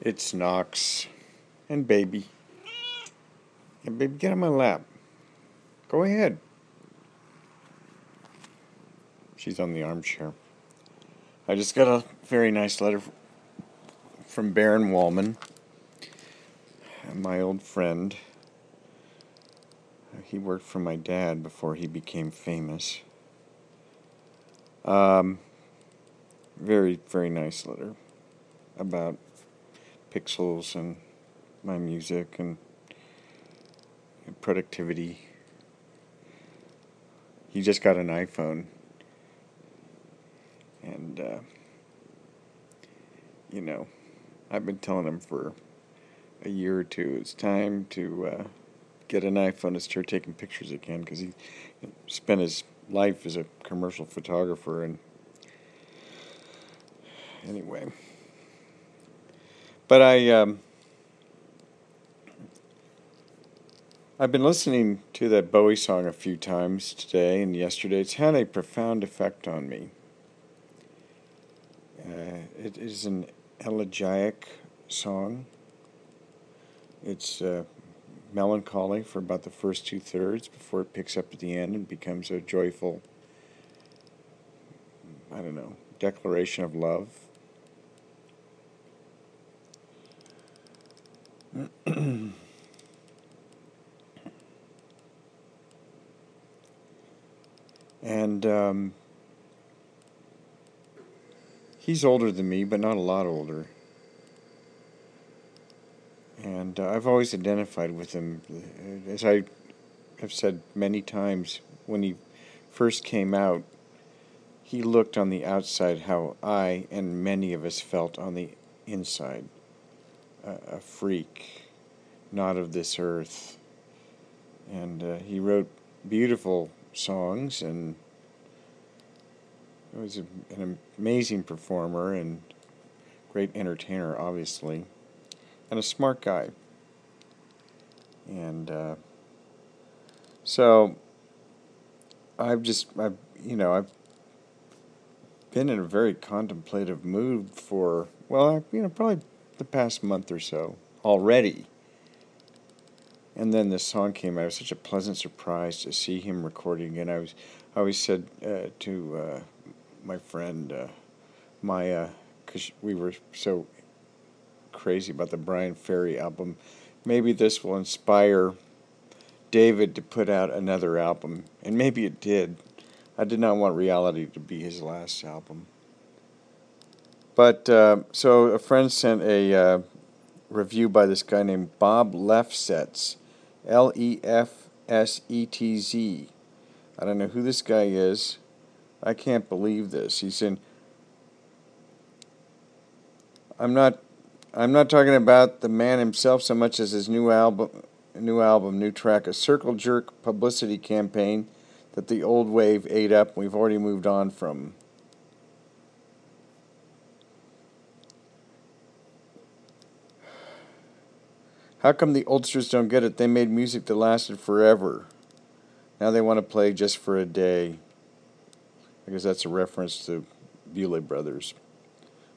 It's Knox and baby. And baby, get on my lap. Go ahead. She's on the armchair. I just got a very nice letter from Baron Wolman, my old friend. He worked for my dad before he became famous. Um, very, very nice letter about pixels and my music and, productivity. He just got an iPhone. And, uh, you know, I've been telling him for a year or two it's time to uh, get an iPhone and start taking pictures again because he spent his life as a commercial photographer and anyway but I, um, I've been listening to that Bowie song a few times today and yesterday. It's had a profound effect on me. Uh, it is an elegiac song. It's uh, melancholy for about the first two thirds before it picks up at the end and becomes a joyful, I don't know, declaration of love and um, he's older than me, but not a lot older. And uh, I've always identified with him. As I have said many times, when he first came out, he looked on the outside how I and many of us felt on the inside a, a freak, not of this earth. And uh, he wrote beautiful songs and he was a, an amazing performer and great entertainer, obviously, and a smart guy. And uh, so I've just, I've, you know, I've been in a very contemplative mood for, well, you know, probably the past month or so already. And then the song came out. It was such a pleasant surprise to see him recording. And I was, I always said uh, to uh, my friend uh, Maya, because we were so crazy about the Bryan Ferry album, maybe this will inspire David to put out another album. And maybe it did. I did not want reality to be his last album. But uh, so a friend sent a uh, review by this guy named Bob Lefsetz, L E F S E T Z. I don't know who this guy is. I can't believe this. He's in. I'm not. I'm not talking about the man himself so much as his new album, new album, new track, a circle jerk publicity campaign that the old wave ate up. We've already moved on from. How come the oldsters don't get it? They made music that lasted forever. Now they want to play just for a day. I guess that's a reference to Beulah Brothers.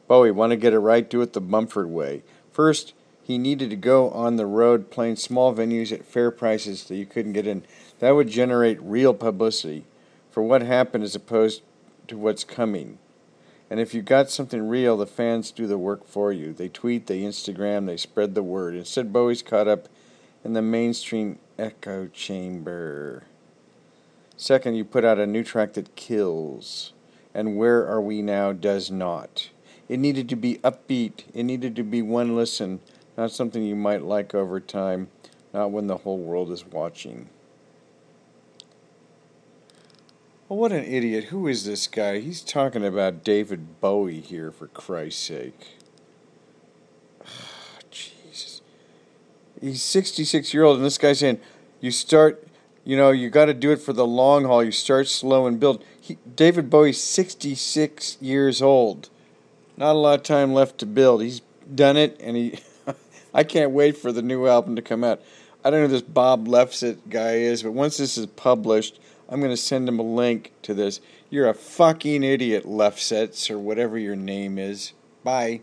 Bowie, want to get it right? Do it the Mumford way. First, he needed to go on the road playing small venues at fair prices that you couldn't get in. That would generate real publicity for what happened as opposed to what's coming. And if you got something real, the fans do the work for you. They tweet, they Instagram, they spread the word. Instead, Bowie's caught up in the mainstream echo chamber. Second, you put out a new track that kills. And Where Are We Now does not. It needed to be upbeat. It needed to be one listen, not something you might like over time, not when the whole world is watching. Well, what an idiot. Who is this guy? He's talking about David Bowie here, for Christ's sake. Jesus. He's 66 year old, and this guy's saying, you start, you know, you got to do it for the long haul. You start slow and build. He, David Bowie's 66 years old. Not a lot of time left to build. He's done it, and he. I can't wait for the new album to come out. I don't know who this Bob Lefsetz guy is, but once this is published, I'm going to send him a link to this. You're a fucking idiot, Lefsetz, or whatever your name is. Bye.